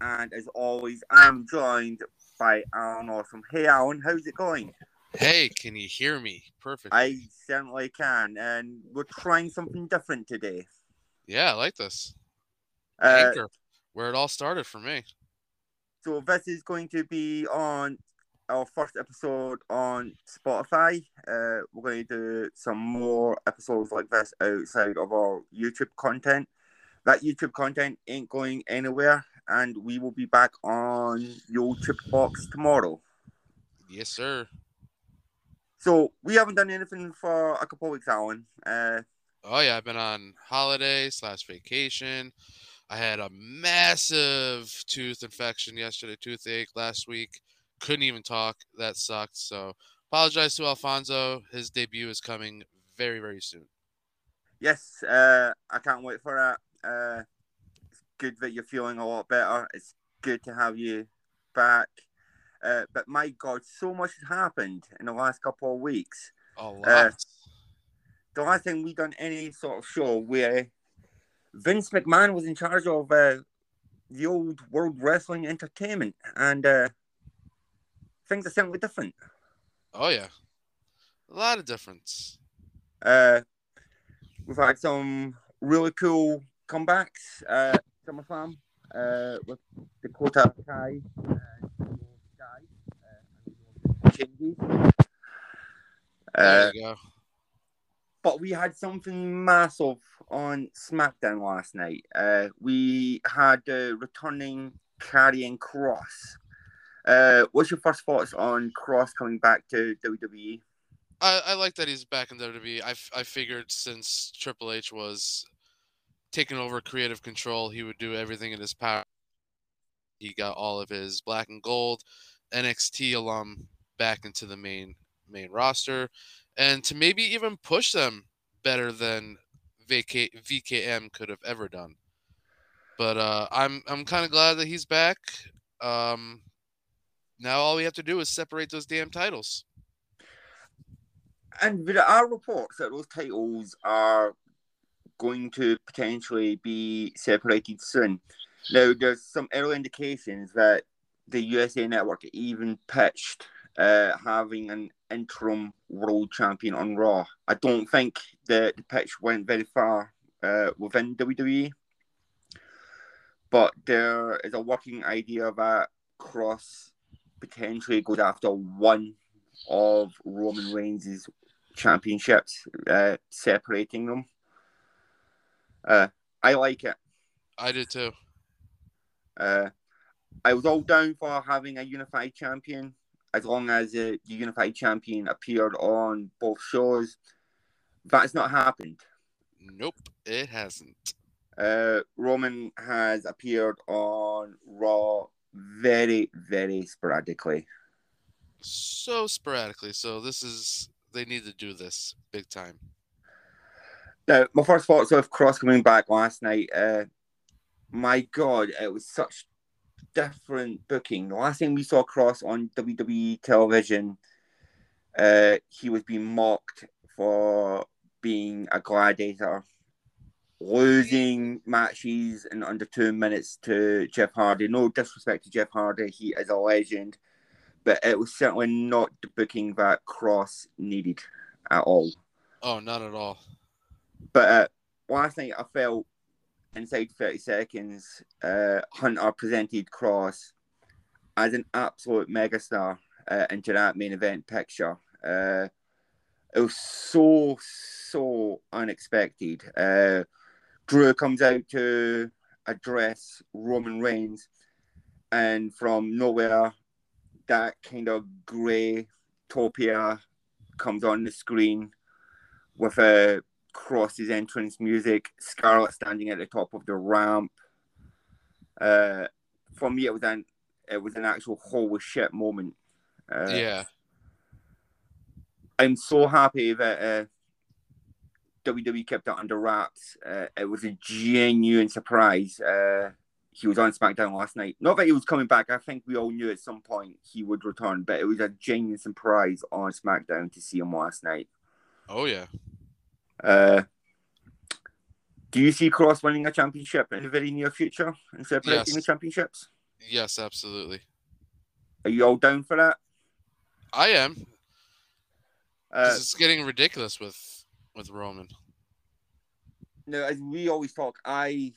and as always, I'm joined by Allan Awesome. Hey, Allan, how's it going? Hey, can you hear me? Perfect. I certainly can, and we're trying something different today. Yeah, I like this. Uh, Anchor, where it all started for me. so this is going to be on our first episode on Spotify. Uh, we're going to do some more episodes like this outside of our YouTube content. That YouTube content ain't going anywhere, and we will be back on YouTube box tomorrow. Yes, sir. So we haven't done anything for a couple weeks, Allan. Uh, Oh yeah, I've been on holiday slash vacation. I had a massive tooth infection yesterday, toothache last week. Couldn't even talk. That sucked. So apologize to Alfonso. His debut is coming very, very soon. yes, uh, I can't wait for that. Uh, good that you're feeling a lot better. It's good to have you back. Uh, but my God, so much has happened in the last couple of weeks. A lot. Uh, The last time we done any sort of show where Vince McMahon was in charge of uh, the old World Wrestling Entertainment, and uh, things are certainly different. oh yeah. A lot of difference. Uh, we've had some really cool comebacks. Uh, SummerSlam uh, with Dakota Kai Sky uh, and. Uh, but we had something massive on SmackDown last night. Uh, we had uh, returning Karrion Kross. Uh, what's your first thoughts on Kross coming back to? WWE? I, I like that he's back in WWE. I, I figured since Triple H was taking over creative control, he would do everything in his power. He got all of his black and gold NXT alum back into the main main roster, and to maybe even push them better than VK, VKM could have ever done. But uh, I'm I'm kind of glad that he's back. Um, now all we have to do is separate those damn titles. And there are reports that those titles are going to potentially be separated soon. Now, there's some early indications that the USA Network even pitched uh, having an interim world champion on Raw. I don't think the, the pitch went very far uh, within WWE, but there is a working idea that Kross potentially goes after one of Roman Reigns' championships, uh, separating them. Uh, I like it. I did too. Uh, I was all down for having a unified champion as long as uh, the unified champion appeared on both shows. That's not happened. Nope, it hasn't. Uh, Roman has appeared on Raw very, very sporadically. So sporadically. So this is they need to do this big time. Now, my first thoughts of Kross coming back last night. Uh, my God, it was such different booking. The last time we saw Kross on WWE television, uh, he was being mocked for being a gladiator, losing matches in under two minutes to Jeff Hardy. No disrespect to Jeff Hardy, he is a legend, but it was certainly not the booking that Kross needed at all. Oh, not at all. But uh, last night I felt inside 30 seconds, uh, Hunter presented Kross as an absolute megastar uh, into that main event picture. Uh, it was so, so unexpected. Uh, Drew comes out to address Roman Reigns, and from nowhere, that kind of grey topia comes on the screen with a Kross's entrance music, Scarlett standing at the top of the ramp. Uh, for me, it was an it was an actual holy shit moment. Uh, yeah. I'm so happy that uh, WWE kept it under wraps. Uh, it was a genuine surprise. Uh, he was on SmackDown last night. Not that he was coming back. I think we all knew at some point he would return, but it was a genuine surprise on SmackDown to see him last night. Oh yeah. Uh, do you see Kross winning a championship in the very near future and separating Yes. the championships? Yes, absolutely. Are you all down for that? I am. Uh, it's getting ridiculous with with Roman. no, as we always talk, I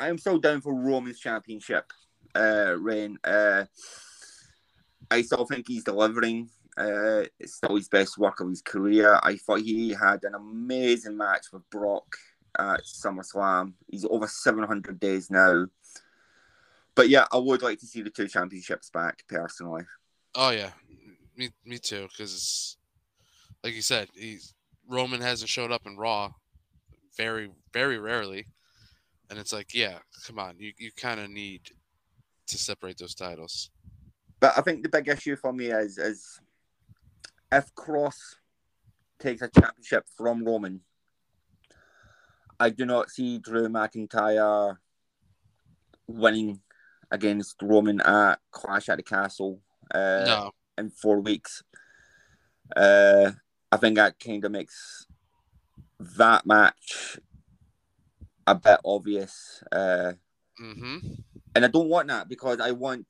I am so down for Roman's championship uh, reign. Uh, I still think he's delivering. Uh, it's still his best work of his career. I thought he had an amazing match with Brock at SummerSlam. He's over 700 days now. But yeah, I would like to see the two championships back personally. Oh yeah, me me too. Because like you said, he's Roman hasn't showed up in Raw very very rarely, and it's like, yeah, come on, you you kind of need to separate those titles. But I think the big issue for me is is if Kross takes a championship from Roman, I do not see Drew McIntyre winning against Roman at Clash at the Castle uh, no, in four weeks. Uh, I think that kind of makes that match a bit obvious. Uh, hmm and I don't want that because I want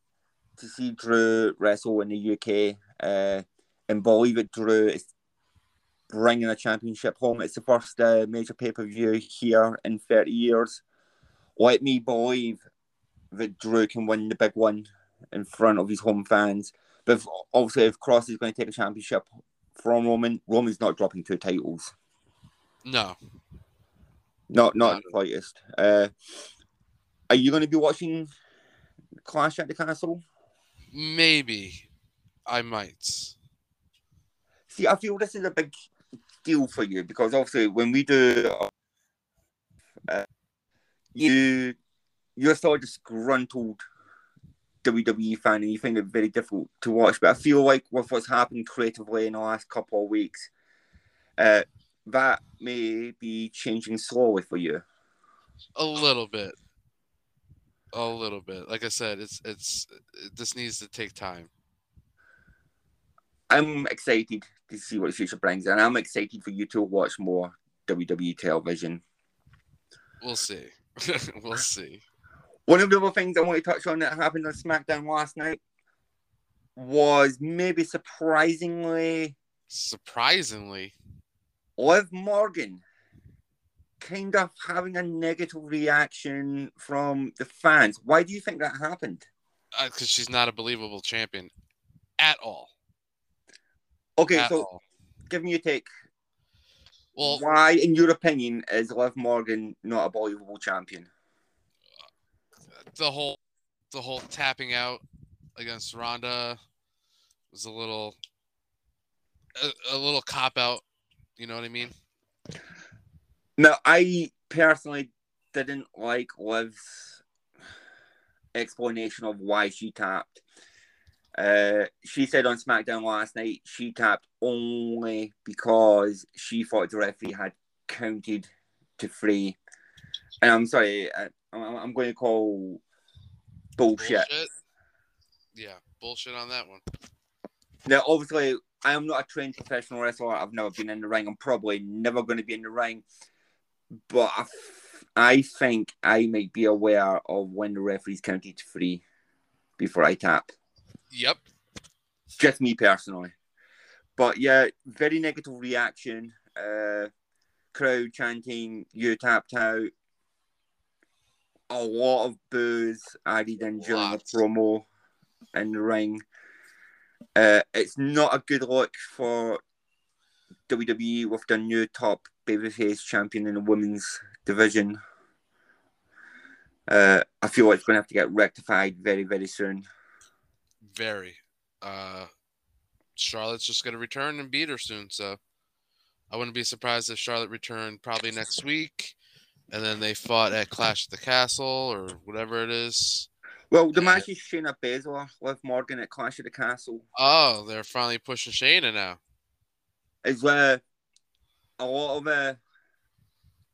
to see Drew wrestle in the UK uh, and believe it. Drew is bringing a championship home. It's the first uh, major pay per view here in 30 years. Let me believe that Drew can win the big one in front of his home fans. But if, obviously, if Kross is going to take a championship from Roman, Roman's not dropping two titles. no, Not not Not the slightest. Uh, are you going to be watching Clash at the Castle? maybe I might. See, I feel this is a big deal for you because obviously when we do, uh, you you're a disgruntled WWE fan and you find it very difficult to watch. But I feel like with what's happened creatively in the last couple of weeks, uh, that may be changing slowly for you. A little bit. A little bit. Like I said, it's it's this needs to take time. I'm excited to see what the future brings, and I'm excited for you to watch more WWE television. We'll see. we'll see. One of the other things I want to touch on that happened on SmackDown last night was maybe surprisingly Surprisingly, Liv Morgan kind of having a negative reaction from the fans. Why do you think that happened? because uh, she's not a believable champion at all. Okay, so all. give me your take. Well, Why, in your opinion, is Liv Morgan not a believable champion? the whole the whole tapping out against Ronda was a little a, a little cop out. You know what I mean? No, I personally didn't like Liv's explanation of why she tapped. Uh, she said on SmackDown last night she tapped only because she thought the referee had counted to three. And I'm sorry, I, I'm I'm going to call bullshit. Yeah, bullshit on that one. Now, obviously, I am not a trained professional wrestler. I've never been in the ring. I'm probably never going to be in the ring. But I, f- I think I might be aware of when the referee's counted to three before I tap. Yep. Just me personally. But yeah, very negative reaction. Uh, crowd chanting, you tapped out. A lot of boos added in during the promo in the ring. Uh, it's not a good look for WWE with their new top babyface champion in the women's division. Uh, I feel like it's going to have to get rectified very, very soon. Very. Uh, Charlotte's just gonna return and beat her soon, so I wouldn't be surprised if Charlotte returned probably next week, and then they fought at Clash of the Castle or whatever it is. Well, the match is Shayna Baszler, with Morgan at Clash of the Castle. Oh, they're finally pushing Shayna now. Is where a lot of uh,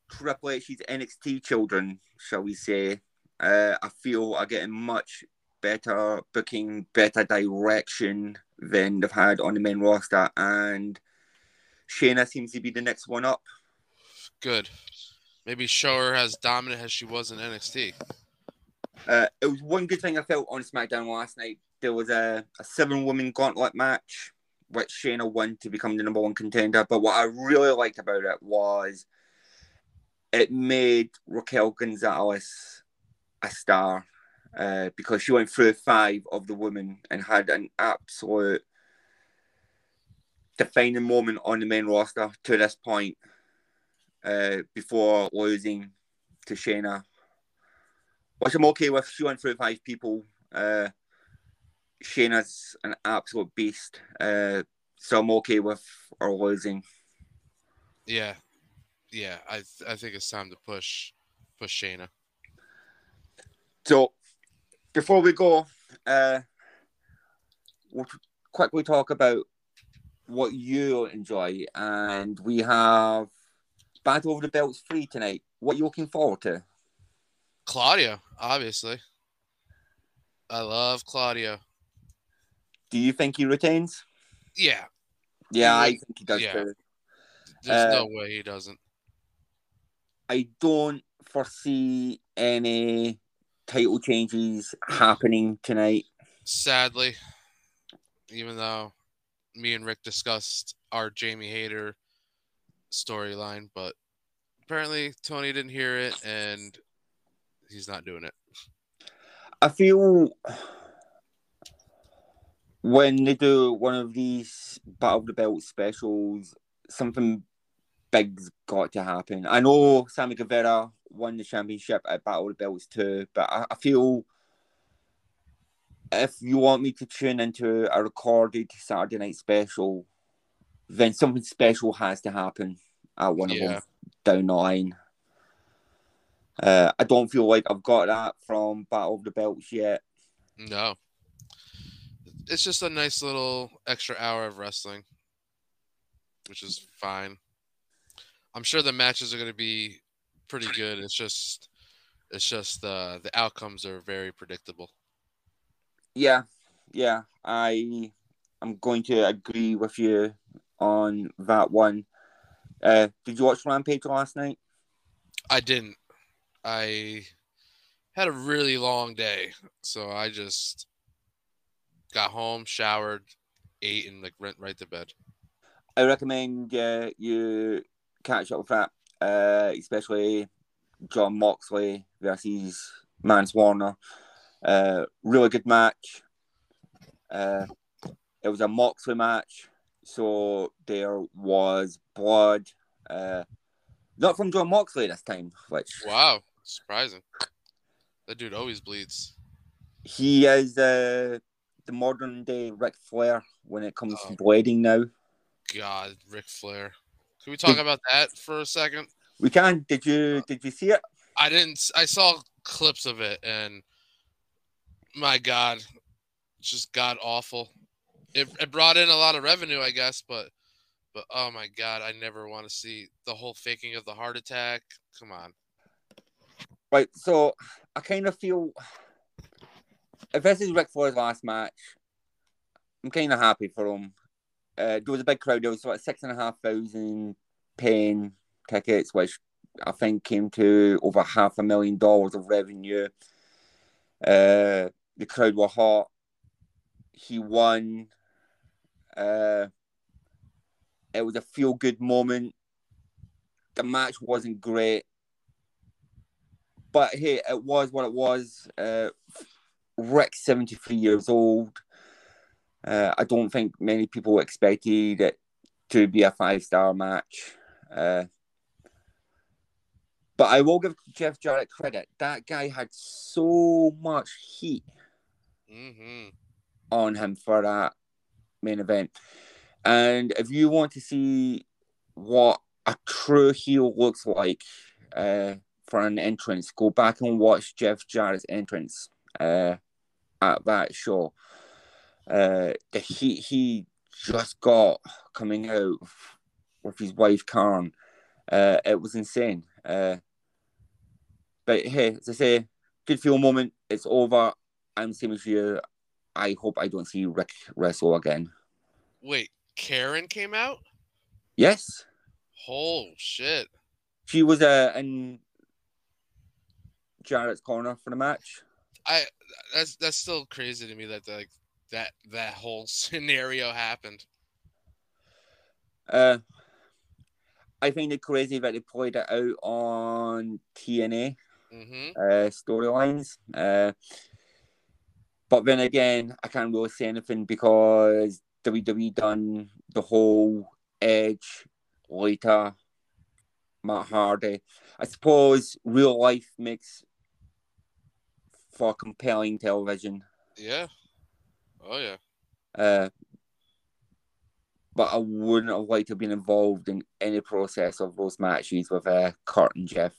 Triple H's NXT children, shall we say, uh, I feel are getting much better booking, better direction than they've had on the main roster, and Shayna seems to be the next one up. Good. Maybe show her as dominant as she was in NXT. Uh, it was one good thing I felt on SmackDown last night. There was a, a seven woman gauntlet match, which Shayna won to become the number one contender. But what I really liked about it was it made Raquel Gonzalez a star uh, because she went through five of the women and had an absolute defining moment on the main roster to this point uh, before losing to Shayna, which I'm okay with. She went through five people. Uh, Shayna's an absolute beast, uh, so I'm okay with her losing. Yeah, yeah. I th- I think it's time to push push Shayna. So before we go, uh, we'll quickly talk about what you enjoy, and we have Battle of the Belts free tonight. What are you looking forward to? Claudio, obviously. I love Claudio. Do you think he retains? Yeah, Yeah, I think he does yeah. too. there's Uh, no way he doesn't. I don't foresee any title changes happening tonight. Sadly, even though me and Rick discussed our Jamie Hayter storyline, but apparently Tony didn't hear it and he's not doing it. I feel when they do one of these Battle of the Belt specials, something big's got to happen. I know Sammy Guevara won the championship at Battle of the Belts too, but I, I feel if you want me to tune into a recorded Saturday night special, then something special has to happen at one of them down the line. Uh, I don't feel like I've got that from Battle of the Belts yet. No. It's just a nice little extra hour of wrestling, which is fine. I'm sure the matches are going to be pretty good. It's just, it's just uh, the outcomes are very predictable. Yeah, yeah, I I'm going to agree with you on that one. Uh, did you watch Rampage last night? I didn't. I had a really long day, so I just got home, showered, ate, and like went right to bed. I recommend uh, you catch up with that, uh, especially Jon Moxley versus Mans Warner. Uh, really good match. Uh, it was a Moxley match, so there was blood. Uh, not from Jon Moxley this time, which Wow, surprising. That dude always bleeds. he is uh, the modern day Ric Flair when it comes Oh. to bleeding now. God, Ric Flair. Can we talk Did- about that for a second? We can. Did you uh, did you see it? I didn't. I saw clips of it, and my God, just god awful. It, it brought in a lot of revenue, I guess, but but oh my God, I never want to see the whole faking of the heart attack. Come on. Right. So I kind of feel if this is Ric Flair's last match, I'm kind of happy for him. Uh, there was a big crowd. There was like six and a half thousand paying tickets, which I think came to over half a million dollars of revenue. Uh, the crowd were hot. He won. Uh, it was a feel good moment. The match wasn't great, but hey, it was what it was. Uh, Rick's 73 years old. Uh, I don't think many people expected it to be a five star match. Uh, but I will give Jeff Jarrett credit. That guy had so much heat hmm on him for that main event. And if you want to see what a true heel looks like uh, for an entrance, go back and watch Jeff Jarrett's entrance uh, at that show. Uh, the heat he just got coming out with his wife Karen, uh, it was insane. Uh, but hey, as I say, good feel moment. It's over. I'm same as you. I hope I don't see Rick wrestle again. Wait, Karen came out? Yes, Oh shit. she was uh, in Jarrett's corner for the match. I that's that's still crazy to me that like that that whole scenario happened. Uh, I find it crazy that they played it out on TNA hmm uh, storylines. Uh, but then again, I can't really say anything because WWE done the whole Edge, Lita, Matt Hardy. I suppose real life makes for compelling television. Yeah. Oh yeah. Uh, but I wouldn't have liked to have been involved in any process of those matches with uh, Kurt and Jeff.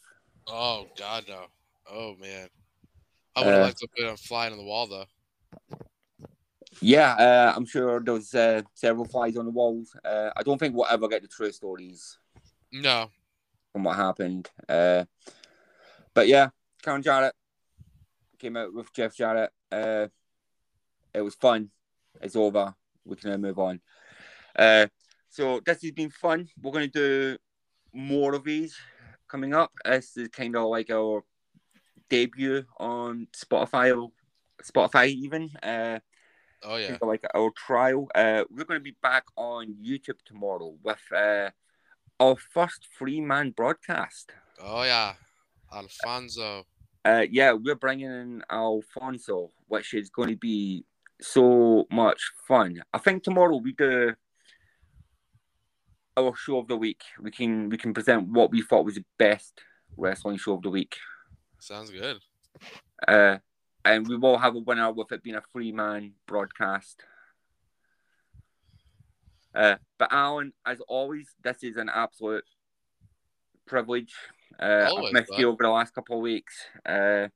Oh God no. Oh man. I would have Uh, liked to put a fly on the wall though. Yeah, uh, I'm sure there's uh, several flies on the walls. Uh, I don't think we'll ever get the true stories No. from what happened. Uh, but yeah, Karen Jarrett came out with Jeff Jarrett. Uh, it was fun. It's over. We can now move on. Uh, so this has been fun. We're going to do more of these coming up. This is kind of like our debut on Spotify. Spotify even. Uh, Oh yeah. like our trial. Uh, we're going to be back on YouTube tomorrow with uh, our first free man broadcast. Oh yeah. Alfonso. Uh, yeah, we're bringing in Alfonso, which is going to be so much fun. I think tomorrow we do our show of the week. We can we can present what we thought was the best wrestling show of the week. Sounds good. Uh, and we will have a winner with it being a free man broadcast. Uh, but Allan, as always, this is an absolute privilege. Uh, Always, I've missed you over the last couple of weeks. Uh,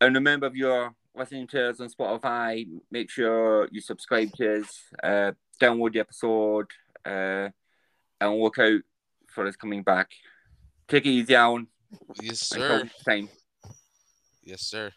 and remember, if you're listening to us on Spotify, make sure you subscribe to us, uh, download the episode, uh, and look out for us coming back. Take it easy, Allan. Yes, sir. time. Yes, sir.